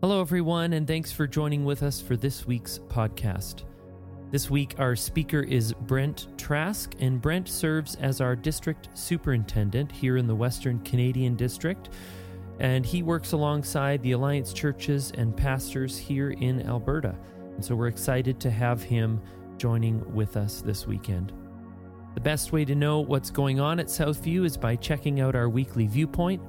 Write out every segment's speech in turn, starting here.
Hello, everyone, and thanks for joining with us for this week's podcast. This week, our speaker is Brent Trask, and Brent serves as our district superintendent here in the Western Canadian District. And he works alongside the Alliance churches and pastors here in Alberta. And so we're excited to have him joining with us this weekend. The best way to know what's going on at Southview is by checking out our weekly viewpoint.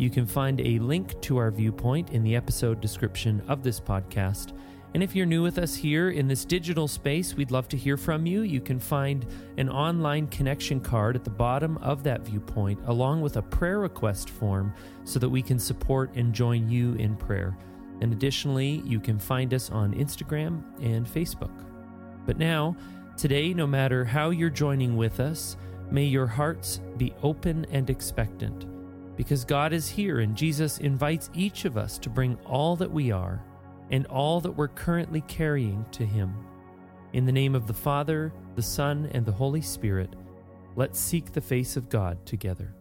You can find a link to our viewpoint in the episode description of this podcast. And if you're new with us here in this digital space, we'd love to hear from you. You can find an online connection card at the bottom of that viewpoint, along with a prayer request form, so that we can support and join you in prayer. And additionally, you can find us on Instagram and Facebook. But now, today, no matter how you're joining with us, may your hearts be open and expectant because God is here and Jesus invites each of us to bring all that we are and all that we're currently carrying to Him. In the name of the Father, the Son, and the Holy Spirit, let's seek the face of God together.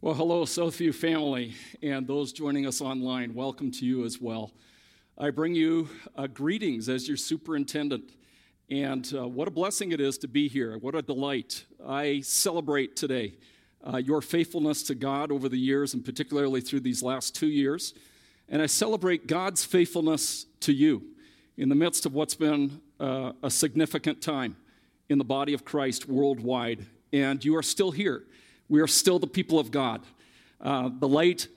Well, hello, Southview family, and those joining us online. Welcome to you as well. I bring you uh, greetings as your superintendent. And uh, what a blessing it is to be here. What a delight. I celebrate today uh, your faithfulness to God over the years, and particularly through these last two years. And I celebrate God's faithfulness to you in the midst of what's been uh, a significant time in the body of Christ worldwide. And you are still here. We are still the people of God. Uh, the light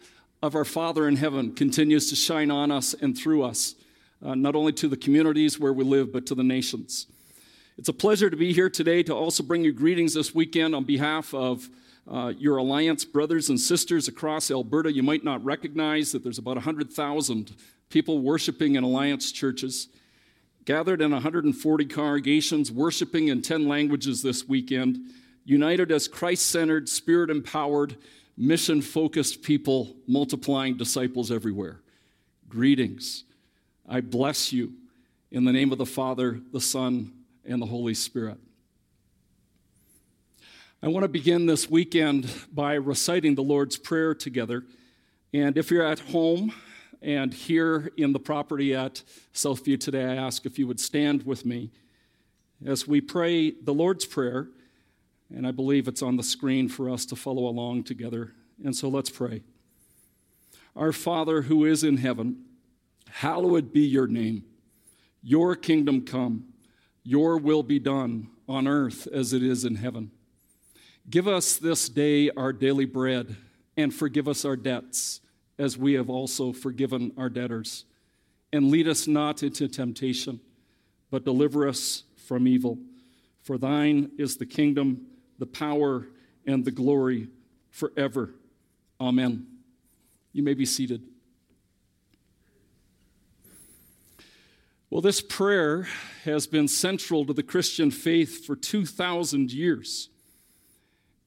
of our Father in heaven continues to shine on us and through us, uh, not only to the communities where we live, but to the nations. It's a pleasure to be here today to also bring you greetings this weekend on behalf of uh, your Alliance brothers and sisters across Alberta. You might not recognize that there's about 100,000 people worshiping in Alliance churches, gathered in 140 congregations, worshiping in 10 languages this weekend, united as Christ centered, spirit empowered, mission focused people multiplying disciples everywhere. Greetings. I bless you in the name of the Father, the Son, and the Holy Spirit. I want to begin this weekend by reciting the Lord's Prayer together. And if you're at home and here in the property at Southview today, I ask if you would stand with me as we pray the Lord's Prayer and I believe it's on the screen for us to follow along together. And so let's pray. Our Father who is in heaven, hallowed be your name. Your kingdom come, your will be done on earth as it is in heaven. Give us this day our daily bread, and forgive us our debts, as we have also forgiven our debtors. And lead us not into temptation, but deliver us from evil. For thine is the kingdom the power, and the glory forever. Amen. You may be seated. Well, this prayer has been central to the Christian faith for 2,000 years.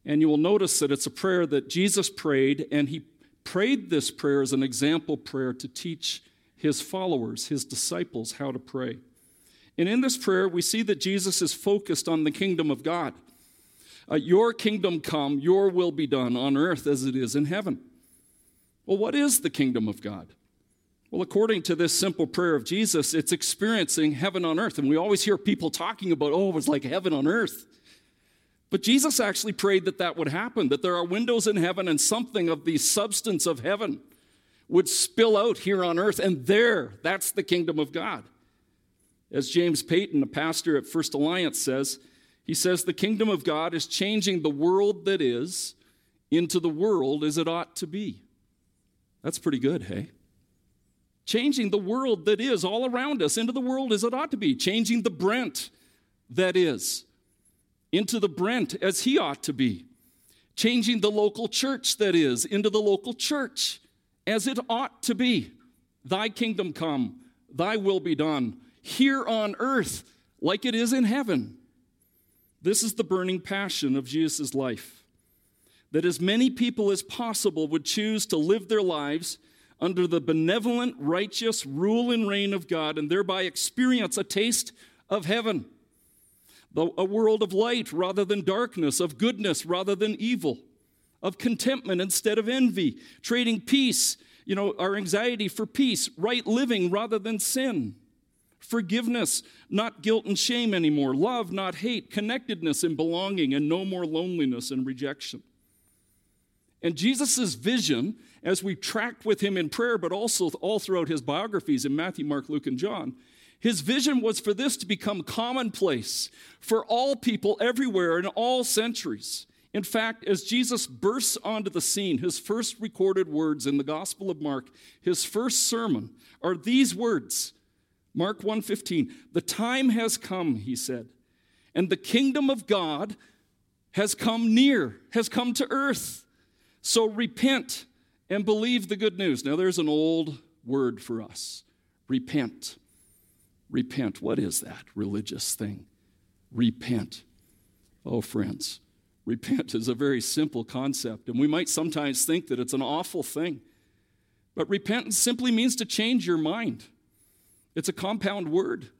And you will notice that it's a prayer that Jesus prayed, and he prayed this prayer as an example prayer to teach his followers, his disciples, how to pray. And in this prayer, we see that Jesus is focused on the kingdom of God. Uh, your kingdom come, your will be done on earth as it is in heaven. Well, what is the kingdom of God? Well, according to this simple prayer of Jesus, it's experiencing heaven on earth. And we always hear people talking about, oh, it's like heaven on earth. But Jesus actually prayed that that would happen, that there are windows in heaven and something of the substance of heaven would spill out here on earth. And there, that's the kingdom of God. As James Payton, a pastor at First Alliance, says, he says the kingdom of God is changing the world that is into the world as it ought to be. That's pretty good, hey? Changing the world that is all around us into the world as it ought to be. Changing the Brent that is into the Brent as he ought to be. Changing the local church that is into the local church as it ought to be. Thy kingdom come, thy will be done here on earth like it is in heaven. This is the burning passion of Jesus' life that as many people as possible would choose to live their lives under the benevolent, righteous rule and reign of God and thereby experience a taste of heaven. a world of light rather than darkness, of goodness rather than evil, of contentment instead of envy, trading peace, you know, our anxiety for peace, right living rather than sin, forgiveness, not guilt and shame anymore, love, not hate, connectedness and belonging, and no more loneliness and rejection. And Jesus' vision, as we tracked with him in prayer, but also all throughout his biographies in Matthew, Mark, Luke, and John, his vision was for this to become commonplace for all people everywhere in all centuries. In fact, as Jesus bursts onto the scene, his first recorded words in the Gospel of Mark, his first sermon, are these words. Mark 1:15, "The time has come," he said, "and the kingdom of God has come near, has come to earth. So repent and believe the good news." Now there's an old word for us. Repent. Repent. What is that religious thing? Repent. Oh, friends, repent is a very simple concept, and we might sometimes think that it's an awful thing. But repentance simply means to change your mind. It's a compound word.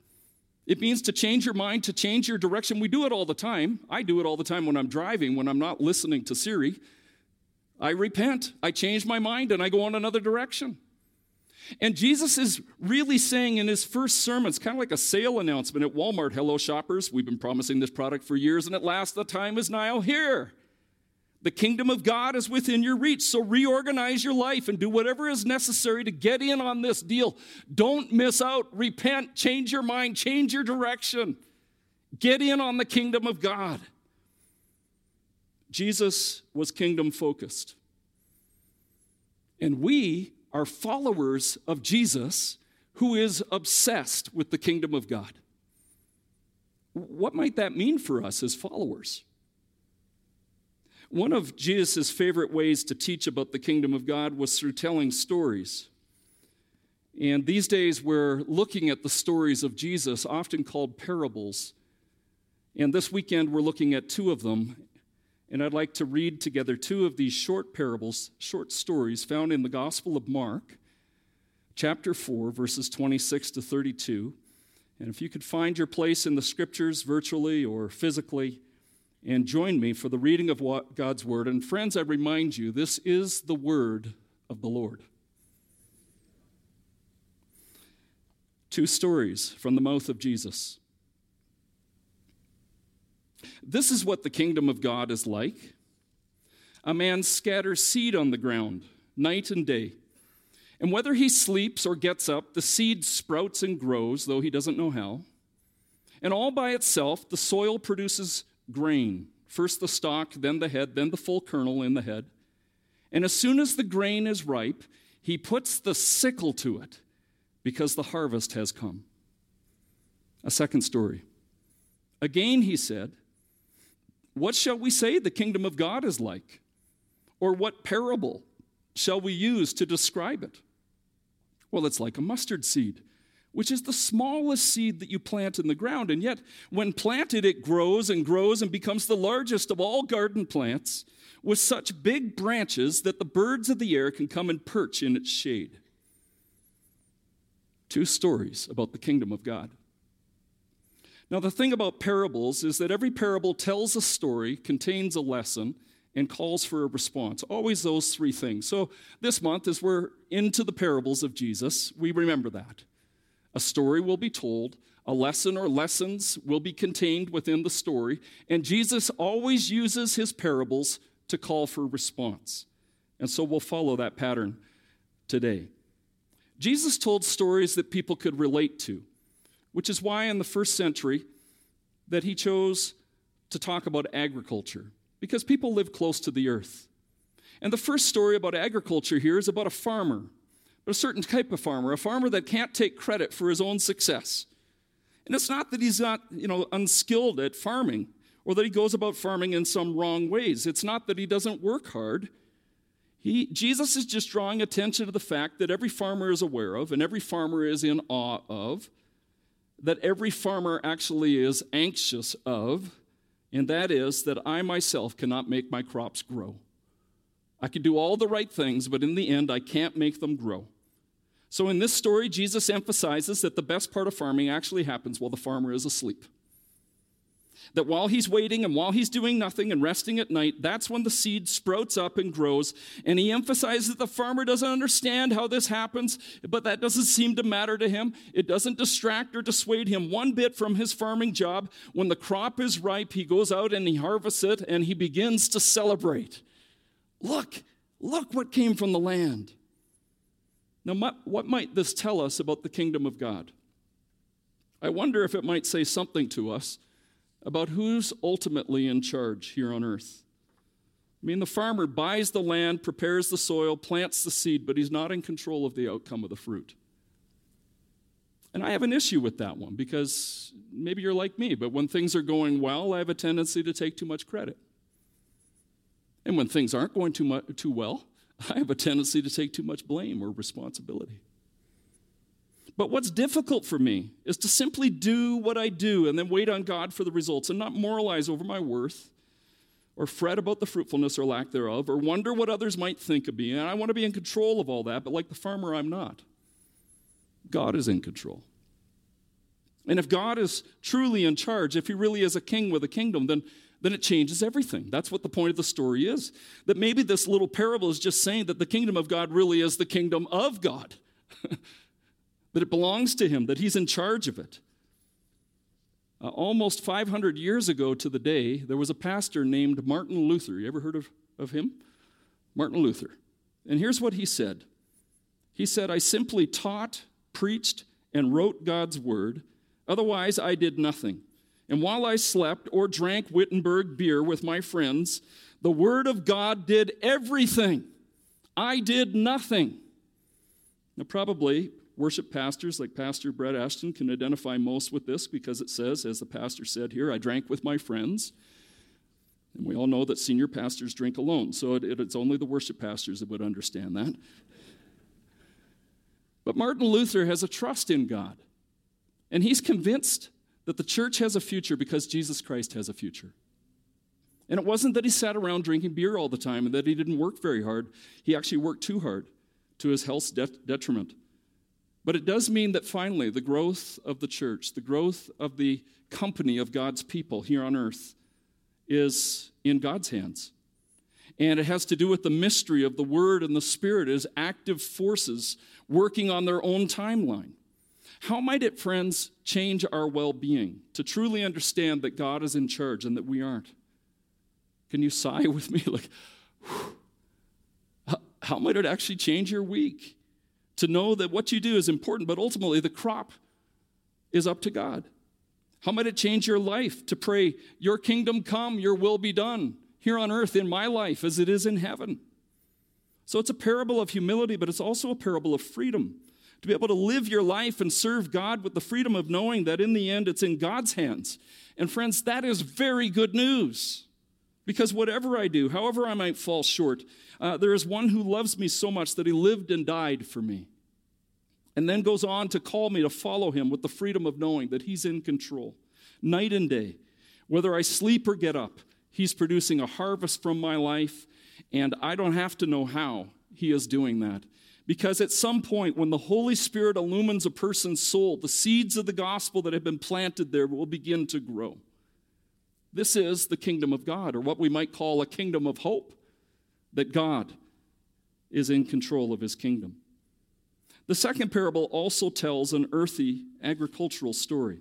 It means to change your mind, to change your direction. We do it all the time. I do it all the time when I'm driving, when I'm not listening to Siri. I repent, I change my mind, and I go on another direction. And Jesus is really saying in his first sermon, it's kind of like a sale announcement at Walmart Hello, shoppers. We've been promising this product for years, and at last the time is now here. The kingdom of God is within your reach. So reorganize your life and do whatever is necessary to get in on this deal. Don't miss out. Repent, change your mind, change your direction. Get in on the kingdom of God. Jesus was kingdom focused. And we are followers of Jesus who is obsessed with the kingdom of God. What might that mean for us as followers? One of Jesus' favorite ways to teach about the kingdom of God was through telling stories. And these days we're looking at the stories of Jesus, often called parables. And this weekend we're looking at two of them and I'd like to read together two of these short parables, short stories found in the Gospel of Mark, chapter 4, verses 26 to 32. And if you could find your place in the scriptures virtually or physically, and join me for the reading of God's word. And friends, I remind you, this is the word of the Lord. Two stories from the mouth of Jesus. This is what the kingdom of God is like. A man scatters seed on the ground night and day. And whether he sleeps or gets up, the seed sprouts and grows, though he doesn't know how. And all by itself, the soil produces grain first the stalk, then the head, then the full kernel in the head. And as soon as the grain is ripe, he puts the sickle to it because the harvest has come. A second story. Again, he said, what shall we say the kingdom of God is like? Or what parable shall we use to describe it? Well, it's like a mustard seed, which is the smallest seed that you plant in the ground. And yet, when planted, it grows and grows and becomes the largest of all garden plants with such big branches that the birds of the air can come and perch in its shade. Two stories about the kingdom of God. Now, the thing about parables is that every parable tells a story, contains a lesson, and calls for a response. Always those three things. So, this month, as we're into the parables of Jesus, we remember that. A story will be told, a lesson or lessons will be contained within the story, and Jesus always uses his parables to call for response. And so we'll follow that pattern today. Jesus told stories that people could relate to which is why in the first century that he chose to talk about agriculture, because people live close to the earth. And the first story about agriculture here is about a farmer, a certain type of farmer, a farmer that can't take credit for his own success. And it's not that he's not, you know, unskilled at farming or that he goes about farming in some wrong ways. It's not that he doesn't work hard. He, Jesus is just drawing attention to the fact that every farmer is aware of and every farmer is in awe of that every farmer actually is anxious of, and that is that I myself cannot make my crops grow. I can do all the right things, but in the end, I can't make them grow. So, in this story, Jesus emphasizes that the best part of farming actually happens while the farmer is asleep. that while he's waiting and while he's doing nothing and resting at night, that's when the seed sprouts up and grows. And he emphasizes that the farmer doesn't understand how this happens, but that doesn't seem to matter to him. It doesn't distract or dissuade him one bit from his farming job. When the crop is ripe, he goes out and he harvests it and he begins to celebrate. Look, look what came from the land. Now, what might this tell us about the kingdom of God? I wonder if it might say something to us about who's ultimately in charge here on earth. I mean, the farmer buys the land, prepares the soil, plants the seed, but he's not in control of the outcome of the fruit. And I have an issue with that one because maybe you're like me, but when things are going well, I have a tendency to take too much credit. And when things aren't going too, much, too well, I have a tendency to take too much blame or responsibility. But what's difficult for me is to simply do what I do and then wait on God for the results and not moralize over my worth or fret about the fruitfulness or lack thereof or wonder what others might think of me. And I want to be in control of all that, but like the farmer, I'm not. God is in control. And if God is truly in charge, if he really is a king with a kingdom, then, then it changes everything. That's what the point of the story is. That maybe this little parable is just saying that the kingdom of God really is the kingdom of God. that it belongs to him, that he's in charge of it. Uh, almost 500 years ago to the day, there was a pastor named Martin Luther. You ever heard of, of him? Martin Luther. And here's what he said He said, I simply taught, preached, and wrote God's word. Otherwise, I did nothing. And while I slept or drank Wittenberg beer with my friends, the word of God did everything. I did nothing. Now, probably worship pastors like Pastor Brett Ashton can identify most with this because it says, as the pastor said here, I drank with my friends. And we all know that senior pastors drink alone, so it, it's only the worship pastors that would understand that. But Martin Luther has a trust in God, and he's convinced that the church has a future because Jesus Christ has a future. And it wasn't that he sat around drinking beer all the time and that he didn't work very hard. He actually worked too hard to his health's detriment. But it does mean that finally, the growth of the church, the growth of the company of God's people here on earth, is in God's hands. And it has to do with the mystery of the Word and the Spirit as active forces working on their own timeline. How might it, friends, change our well being to truly understand that God is in charge and that we aren't? Can you sigh with me? Like, whew, how might it actually change your week? to know that what you do is important, but ultimately the crop is up to God. How might it change your life to pray, Your kingdom come, Your will be done here on earth in my life as it is in heaven? So it's a parable of humility, but it's also a parable of freedom. To be able to live your life and serve God with the freedom of knowing that in the end it's in God's hands. And friends, that is very good news. Because whatever I do, however I might fall short, uh, there is one who loves me so much that he lived and died for me. And then goes on to call me to follow him with the freedom of knowing that he's in control. Night and day, whether I sleep or get up, he's producing a harvest from my life, and I don't have to know how he is doing that. Because at some point, when the Holy Spirit illumines a person's soul, the seeds of the gospel that have been planted there will begin to grow. This is the kingdom of God, or what we might call a kingdom of hope, that God is in control of his kingdom. The second parable also tells an earthy agricultural story.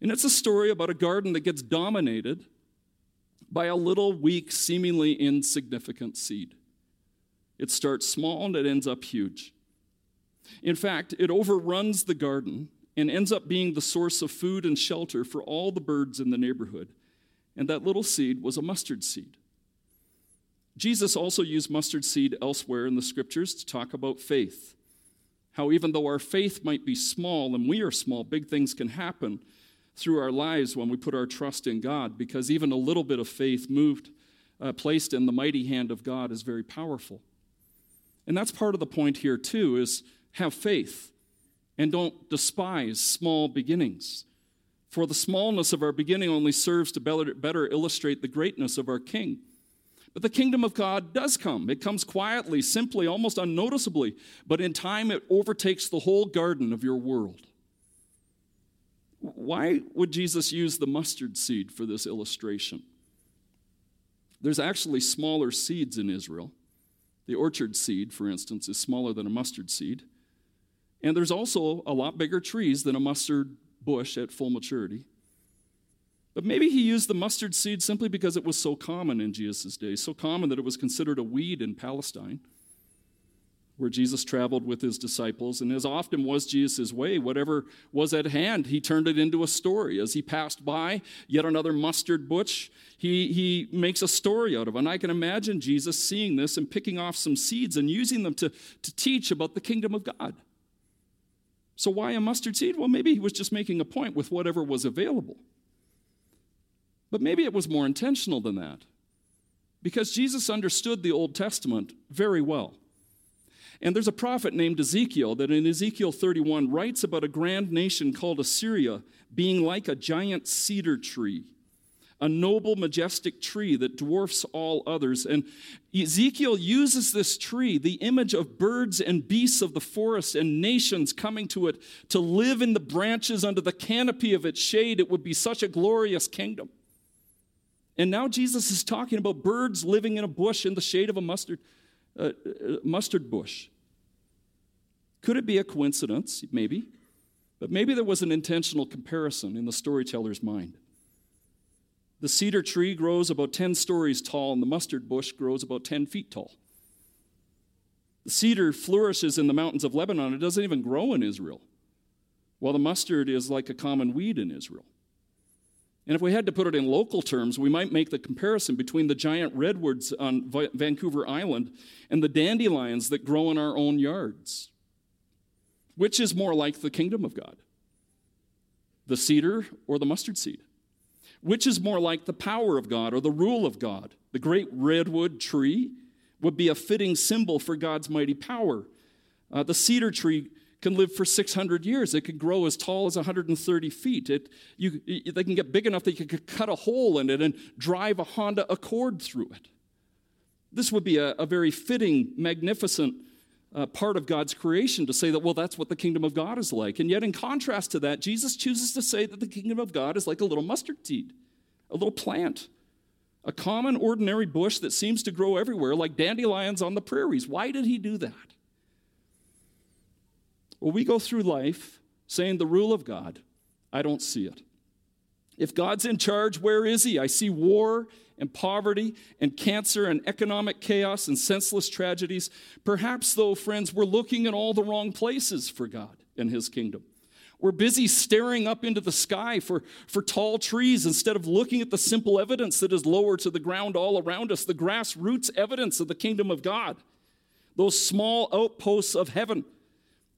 And it's a story about a garden that gets dominated by a little, weak, seemingly insignificant seed. It starts small and it ends up huge. In fact, it overruns the garden and ends up being the source of food and shelter for all the birds in the neighborhood. And that little seed was a mustard seed. Jesus also used mustard seed elsewhere in the scriptures to talk about faith. How, even though our faith might be small and we are small, big things can happen through our lives when we put our trust in God, because even a little bit of faith moved, uh, placed in the mighty hand of God, is very powerful. And that's part of the point here, too, is have faith and don't despise small beginnings. For the smallness of our beginning only serves to better illustrate the greatness of our King. But the kingdom of God does come. It comes quietly, simply, almost unnoticeably, but in time it overtakes the whole garden of your world. why would Jesus use the mustard seed for this illustration? There's actually smaller seeds in Israel. The orchid seed, for instance, is smaller than a mustard seed. And there's also a lot bigger trees than a mustard bush at full maturity. But maybe he used the mustard seed simply because it was so common in Jesus' day, so common that it was considered a weed in Palestine, where Jesus traveled with his disciples. And as often was Jesus' way, whatever was at hand, he turned it into a story. As he passed by yet another mustard bush, he, he makes a story out of it. And I can imagine Jesus seeing this and picking off some seeds and using them to, to teach about the kingdom of God. So, why a mustard seed? Well, maybe he was just making a point with whatever was available. But maybe it was more intentional than that. Because Jesus understood the Old Testament very well. And there's a prophet named Ezekiel that in Ezekiel 31 writes about a grand nation called Assyria being like a giant cedar tree, a noble, majestic tree that dwarfs all others. And Ezekiel uses this tree, the image of birds and beasts of the forest and nations coming to it to live in the branches under the canopy of its shade. It would be such a glorious kingdom. And now Jesus is talking about birds living in a bush in the shade of a mustard, mustard bush. Could it be a coincidence? Maybe. But maybe there was an intentional comparison in the storyteller's mind. The cedar tree grows about 10 stories tall, and the mustard bush grows about 10 feet tall. The cedar flourishes in the mountains of Lebanon. It doesn't even grow in Israel, while the mustard is like a common weed in Israel. And if we had to put it in local terms, we might make the comparison between the giant redwoods on Vancouver Island and the dandelions that grow in our own yards. Which is more like the kingdom of God? The cedar or the mustard seed? Which is more like the power of God or the rule of God? The great redwood tree would be a fitting symbol for God's mighty power. Uh, the cedar tree can live for 600 years. It could grow as tall as 130 feet. It, you, they can get big enough that you could cut a hole in it and drive a Honda Accord through it. This would be a, a very fitting, magnificent uh, part of God's creation to say that, well, that's what the kingdom of God is like. And yet, in contrast to that, Jesus chooses to say that the kingdom of God is like a little mustard seed, a little plant, a common, ordinary bush that seems to grow everywhere, like dandelions on the prairies. Why did he do that? Well, we go through life saying the rule of God, I don't see it. If God's in charge, where is He? I see war and poverty and cancer and economic chaos and senseless tragedies. Perhaps, though, friends, we're looking in all the wrong places for God and His kingdom. We're busy staring up into the sky for, for tall trees instead of looking at the simple evidence that is lower to the ground all around us, the grassroots evidence of the kingdom of God, those small outposts of heaven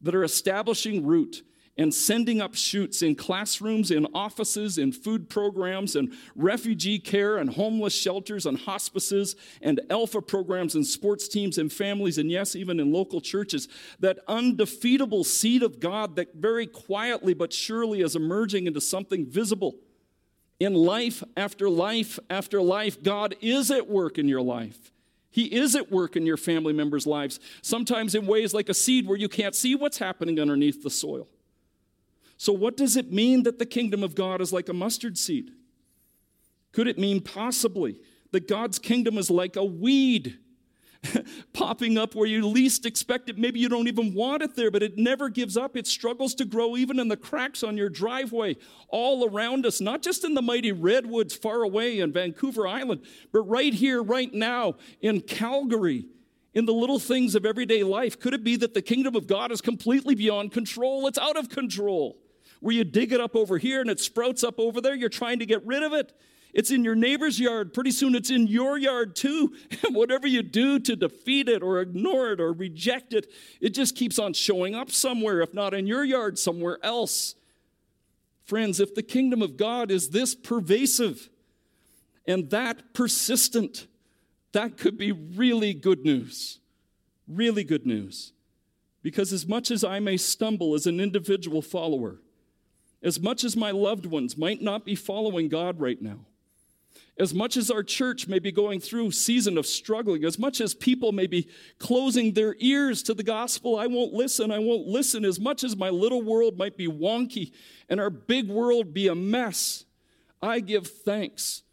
that are establishing root and sending up shoots in classrooms, in offices, in food programs, and refugee care, and homeless shelters, and hospices, and alpha programs, and sports teams, and families, and yes, even in local churches. That undefeatable seed of God that very quietly but surely is emerging into something visible. In life after life after life, God is at work in your life. He is at work in your family members' lives, sometimes in ways like a seed where you can't see what's happening underneath the soil. So, what does it mean that the kingdom of God is like a mustard seed? Could it mean possibly that God's kingdom is like a weed popping up where you least expect it. Maybe you don't even want it there, but it never gives up. It struggles to grow even in the cracks on your driveway all around us, not just in the mighty redwoods far away in Vancouver Island, but right here, right now in Calgary, in the little things of everyday life. Could it be that the kingdom of God is completely beyond control? It's out of control. Where you dig it up over here and it sprouts up over there, you're trying to get rid of it. It's in your neighbor's yard. Pretty soon it's in your yard too. And whatever you do to defeat it or ignore it or reject it, it just keeps on showing up somewhere, if not in your yard, somewhere else. Friends, if the kingdom of God is this pervasive and that persistent, that could be really good news. Really good news. Because as much as I may stumble as an individual follower, as much as my loved ones might not be following God right now, As much as our church may be going through season of struggling, as much as people may be closing their ears to the gospel, I won't listen, I won't listen, as much as my little world might be wonky and our big world be a mess, I give thanks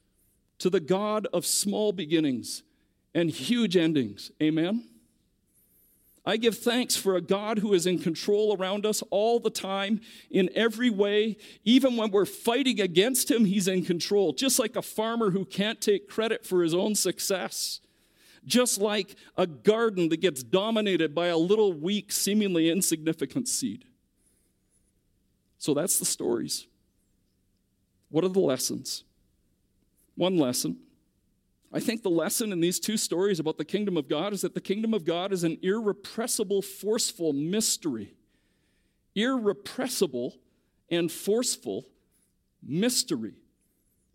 to the God of small beginnings and huge endings. Amen? I give thanks for a God who is in control around us all the time, in every way. Even when we're fighting against Him, He's in control. Just like a farmer who can't take credit for his own success. Just like a garden that gets dominated by a little weak, seemingly insignificant seed. So that's the stories. What are the lessons? One lesson I think the lesson in these two stories about the kingdom of God is that the kingdom of God is an irrepressible, forceful mystery. Irrepressible and forceful mystery.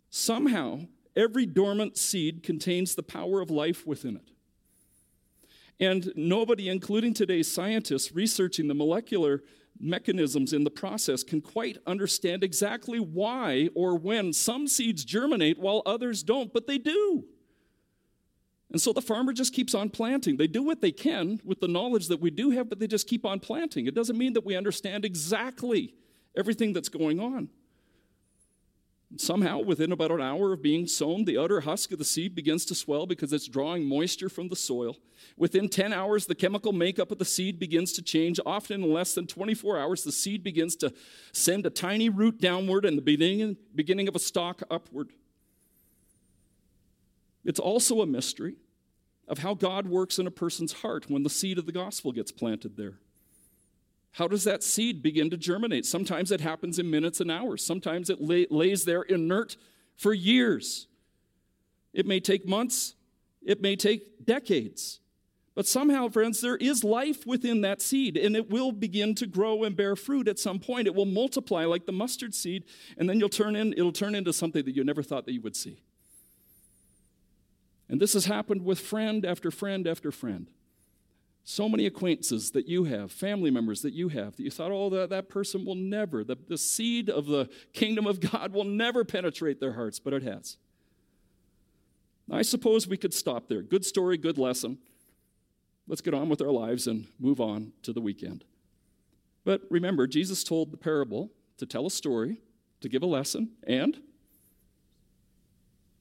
Somehow, every dormant seed contains the power of life within it. And nobody, including today's scientists researching the molecular mechanisms in the process, can quite understand exactly why or when some seeds germinate while others don't, but they do. And so the farmer just keeps on planting. They do what they can with the knowledge that we do have, but they just keep on planting. It doesn't mean that we understand exactly everything that's going on. Somehow, within about an hour of being sown, the outer husk of the seed begins to swell because it's drawing moisture from the soil. Within 10 hours, the chemical makeup of the seed begins to change. Often, in less than 24 hours, the seed begins to send a tiny root downward and the beginning, beginning of a stalk upward. It's also a mystery of how God works in a person's heart when the seed of the gospel gets planted there. How does that seed begin to germinate? Sometimes it happens in minutes and hours. Sometimes it lay, lays there inert for years. It may take months, it may take decades. But somehow, friends, there is life within that seed, and it will begin to grow and bear fruit at some point. It will multiply like the mustard seed, and then you'll turn in, it'll turn into something that you never thought that you would see. And this has happened with friend after friend after friend. So many acquaintances that you have, family members that you have, that you thought, oh, that, that person will never, the, the seed of the kingdom of God will never penetrate their hearts, but it has. I suppose we could stop there. Good story, good lesson. Let's get on with our lives and move on to the weekend. But remember, Jesus told the parable to tell a story, to give a lesson, and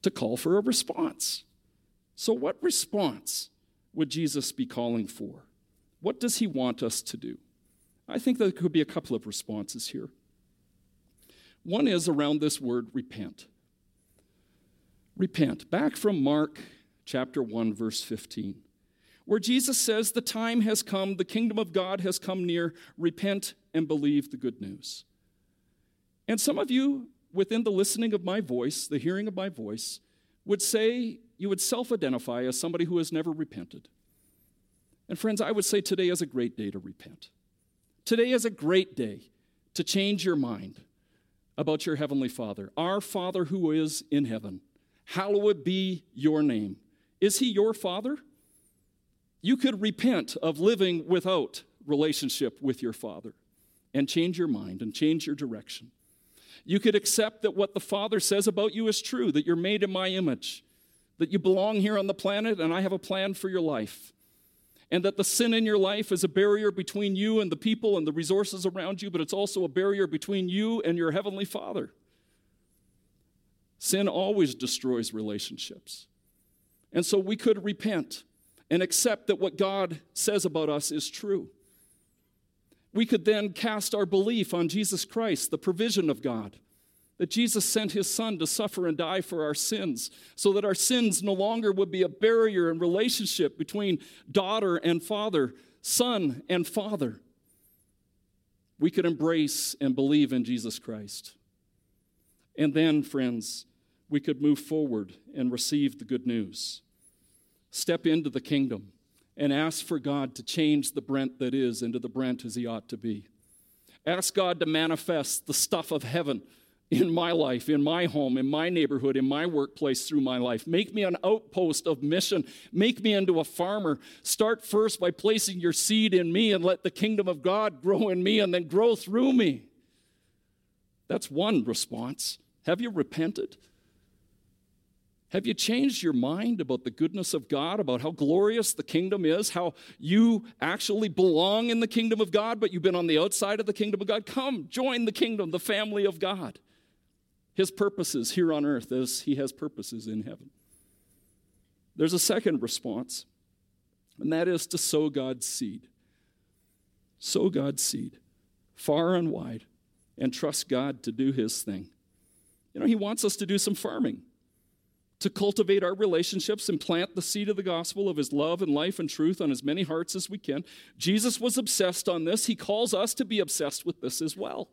to call for a response. So, what response would Jesus be calling for? What does he want us to do? I think there could be a couple of responses here. One is around this word repent. Repent. Back from Mark chapter 1, verse 15, where Jesus says, The time has come, the kingdom of God has come near. Repent and believe the good news. And some of you, within the listening of my voice, the hearing of my voice, would say, you would self identify as somebody who has never repented. And friends, I would say today is a great day to repent. Today is a great day to change your mind about your Heavenly Father. Our Father who is in heaven, hallowed be your name. Is He your Father? You could repent of living without relationship with your Father and change your mind and change your direction. You could accept that what the Father says about you is true, that you're made in my image, that you belong here on the planet and I have a plan for your life. And that the sin in your life is a barrier between you and the people and the resources around you, but it's also a barrier between you and your Heavenly Father. Sin always destroys relationships. And so we could repent and accept that what God says about us is true. We could then cast our belief on Jesus Christ, the provision of God that Jesus sent his son to suffer and die for our sins so that our sins no longer would be a barrier in relationship between daughter and father, son and father. We could embrace and believe in Jesus Christ. And then, friends, we could move forward and receive the good news. Step into the kingdom and ask for God to change the Brent that is into the Brent as he ought to be. Ask God to manifest the stuff of heaven in my life, in my home, in my neighborhood, in my workplace through my life. Make me an outpost of mission. Make me into a farmer. Start first by placing your seed in me and let the kingdom of God grow in me and then grow through me. That's one response. Have you repented? Have you changed your mind about the goodness of God, about how glorious the kingdom is, how you actually belong in the kingdom of God, but you've been on the outside of the kingdom of God? Come, join the kingdom, the family of God. His purposes here on earth as he has purposes in heaven. There's a second response, and that is to sow God's seed. Sow God's seed far and wide and trust God to do his thing. You know, he wants us to do some farming to cultivate our relationships and plant the seed of the gospel of his love and life and truth on as many hearts as we can. Jesus was obsessed on this. He calls us to be obsessed with this as well.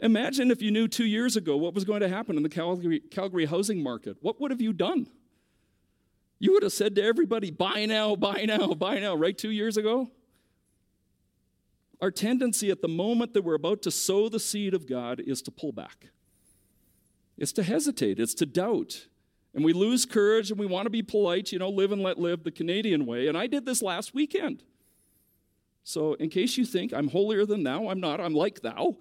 Imagine if you knew two years ago what was going to happen in the Calgary, Calgary housing market. What would have you done? You would have said to everybody, buy now, buy now, buy now, right two years ago? Our tendency at the moment that we're about to sow the seed of God is to pull back. It's to hesitate, it's to doubt. And we lose courage and we want to be polite, you know, live and let live the Canadian way. And I did this last weekend. So, in case you think I'm holier than thou, I'm not. I'm like thou.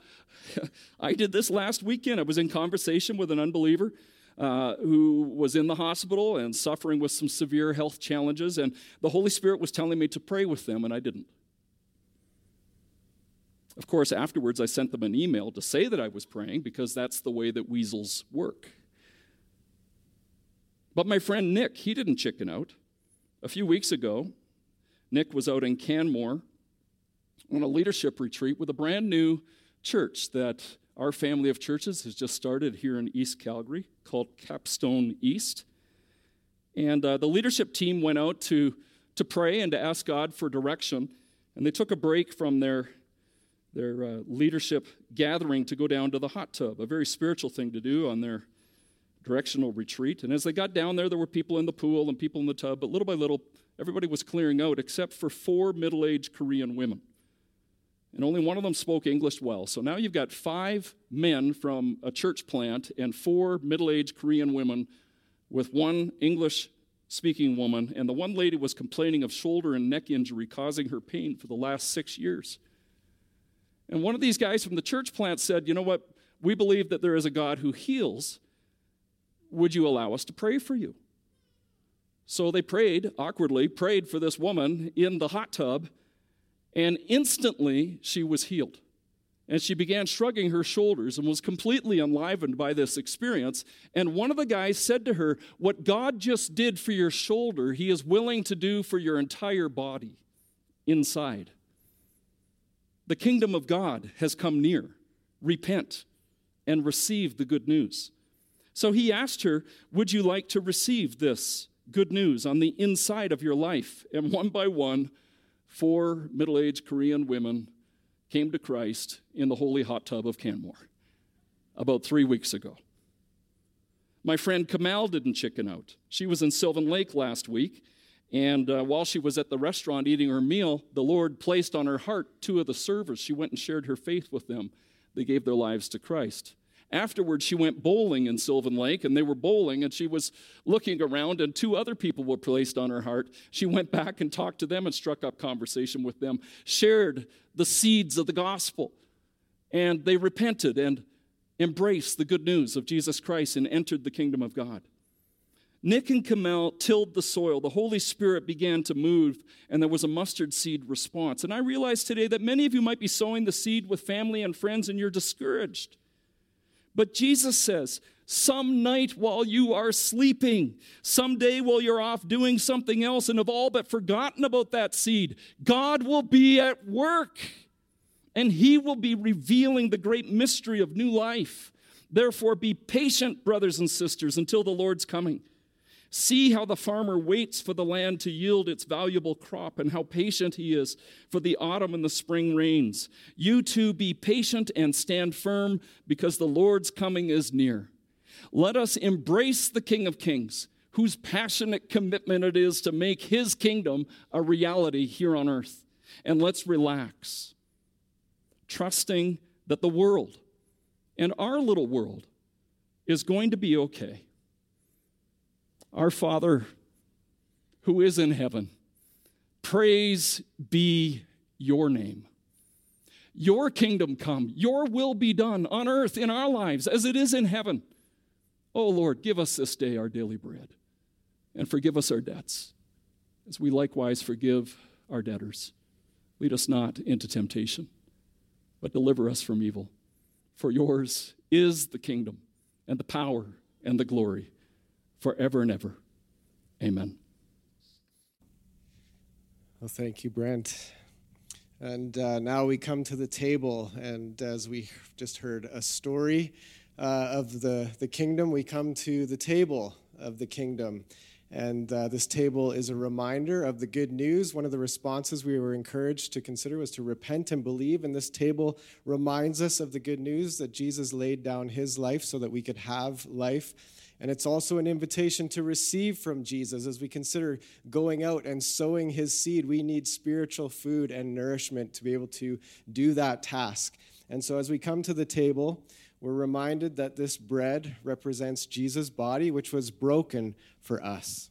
I did this last weekend. I was in conversation with an unbeliever uh, who was in the hospital and suffering with some severe health challenges, and the Holy Spirit was telling me to pray with them, and I didn't. Of course, afterwards, I sent them an email to say that I was praying because that's the way that weasels work. But my friend Nick, he didn't chicken out. A few weeks ago, Nick was out in Canmore on a leadership retreat with a brand new church that our family of churches has just started here in East Calgary called Capstone East. And uh, the leadership team went out to, to pray and to ask God for direction. And they took a break from their their uh, leadership gathering to go down to the hot tub, a very spiritual thing to do on their directional retreat. And as they got down there, there were people in the pool and people in the tub, but little by little, everybody was clearing out except for four middle aged Korean women. And only one of them spoke English well. So now you've got five men from a church plant and four middle aged Korean women with one English speaking woman. And the one lady was complaining of shoulder and neck injury causing her pain for the last six years. And one of these guys from the church plant said, You know what? We believe that there is a God who heals. Would you allow us to pray for you? So they prayed, awkwardly, prayed for this woman in the hot tub, and instantly she was healed. And she began shrugging her shoulders and was completely enlivened by this experience. And one of the guys said to her, What God just did for your shoulder, He is willing to do for your entire body inside. The kingdom of God has come near. Repent and receive the good news. So he asked her, Would you like to receive this good news on the inside of your life? And one by one, four middle aged Korean women came to Christ in the holy hot tub of Canmore about three weeks ago. My friend Kamal didn't chicken out. She was in Sylvan Lake last week, and uh, while she was at the restaurant eating her meal, the Lord placed on her heart two of the servers. She went and shared her faith with them. They gave their lives to Christ. Afterwards, she went bowling in Sylvan Lake, and they were bowling, and she was looking around, and two other people were placed on her heart. She went back and talked to them and struck up conversation with them, shared the seeds of the gospel, and they repented and embraced the good news of Jesus Christ and entered the kingdom of God. Nick and Kamel tilled the soil. The Holy Spirit began to move, and there was a mustard seed response. And I realize today that many of you might be sowing the seed with family and friends, and you're discouraged. But Jesus says, some night while you are sleeping, someday while you're off doing something else and have all but forgotten about that seed, God will be at work and He will be revealing the great mystery of new life. Therefore, be patient, brothers and sisters, until the Lord's coming. See how the farmer waits for the land to yield its valuable crop and how patient he is for the autumn and the spring rains. You too be patient and stand firm because the Lord's coming is near. Let us embrace the King of Kings, whose passionate commitment it is to make his kingdom a reality here on earth. And let's relax, trusting that the world and our little world is going to be okay our Father who is in heaven, praise be your name. Your kingdom come, your will be done on earth in our lives as it is in heaven. Oh Lord, give us this day our daily bread, and forgive us our debts, as we likewise forgive our debtors. Lead us not into temptation, but deliver us from evil. For yours is the kingdom, and the power, and the glory, forever and ever. Amen. Well, thank you, Brent. And uh, now we come to the table, and as we just heard a story uh, of the, the kingdom, we come to the table of the kingdom. And uh, this table is a reminder of the good news. One of the responses we were encouraged to consider was to repent and believe. And this table reminds us of the good news that Jesus laid down his life so that we could have life. And it's also an invitation to receive from Jesus as we consider going out and sowing his seed. We need spiritual food and nourishment to be able to do that task. And so as we come to the table, we're reminded that this bread represents Jesus' body, which was broken for us.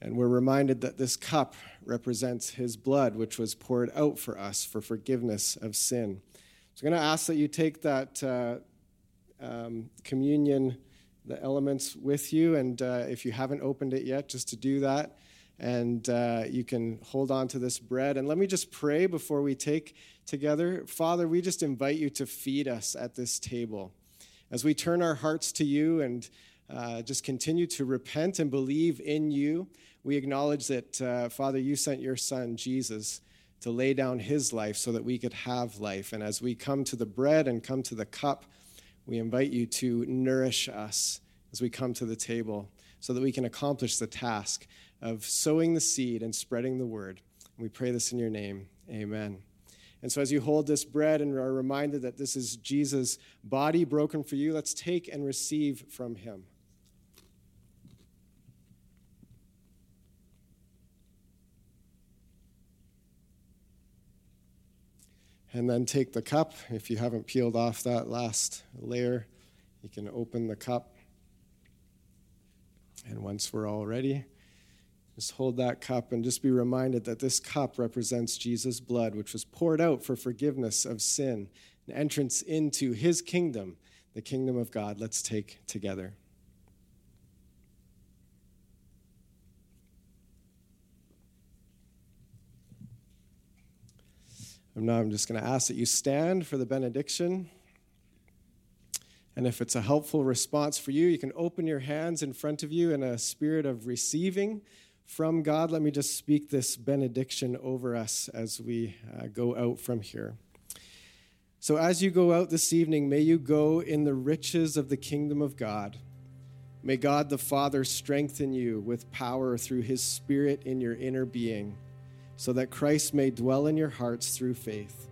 And we're reminded that this cup represents his blood, which was poured out for us for forgiveness of sin. So I'm going to ask that you take that uh, um, communion, the elements with you, and uh, if you haven't opened it yet, just to do that and uh, you can hold on to this bread. And let me just pray before we take together. Father, we just invite you to feed us at this table. As we turn our hearts to you and uh, just continue to repent and believe in you, we acknowledge that, uh, Father, you sent your son, Jesus, to lay down his life so that we could have life. And as we come to the bread and come to the cup, we invite you to nourish us as we come to the table so that we can accomplish the task of sowing the seed and spreading the word. And we pray this in your name. Amen. And so, as you hold this bread and are reminded that this is Jesus' body broken for you, let's take and receive from him. And then take the cup. If you haven't peeled off that last layer, you can open the cup. And once we're all ready, just hold that cup and just be reminded that this cup represents Jesus' blood, which was poured out for forgiveness of sin, an entrance into his kingdom, the kingdom of God. Let's take together. Now I'm just going to ask that you stand for the benediction. And if it's a helpful response for you, you can open your hands in front of you in a spirit of receiving from God, let me just speak this benediction over us as we uh, go out from here. So, as you go out this evening, may you go in the riches of the kingdom of God. May God the Father strengthen you with power through his Spirit in your inner being, so that Christ may dwell in your hearts through faith.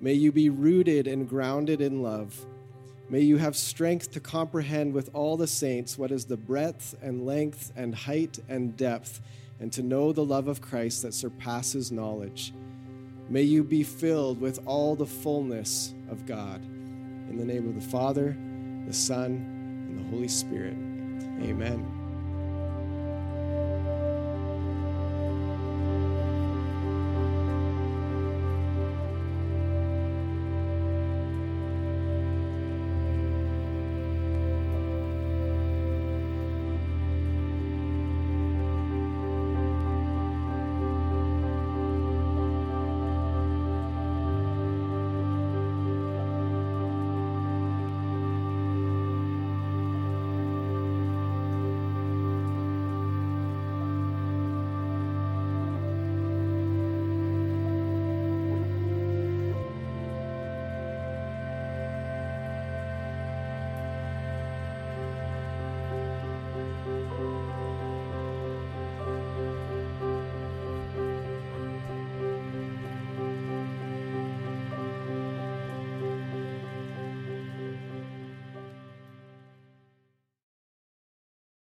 May you be rooted and grounded in love May you have strength to comprehend with all the saints what is the breadth and length and height and depth, and to know the love of Christ that surpasses knowledge. May you be filled with all the fullness of God. In the name of the Father, the Son, and the Holy Spirit. Amen.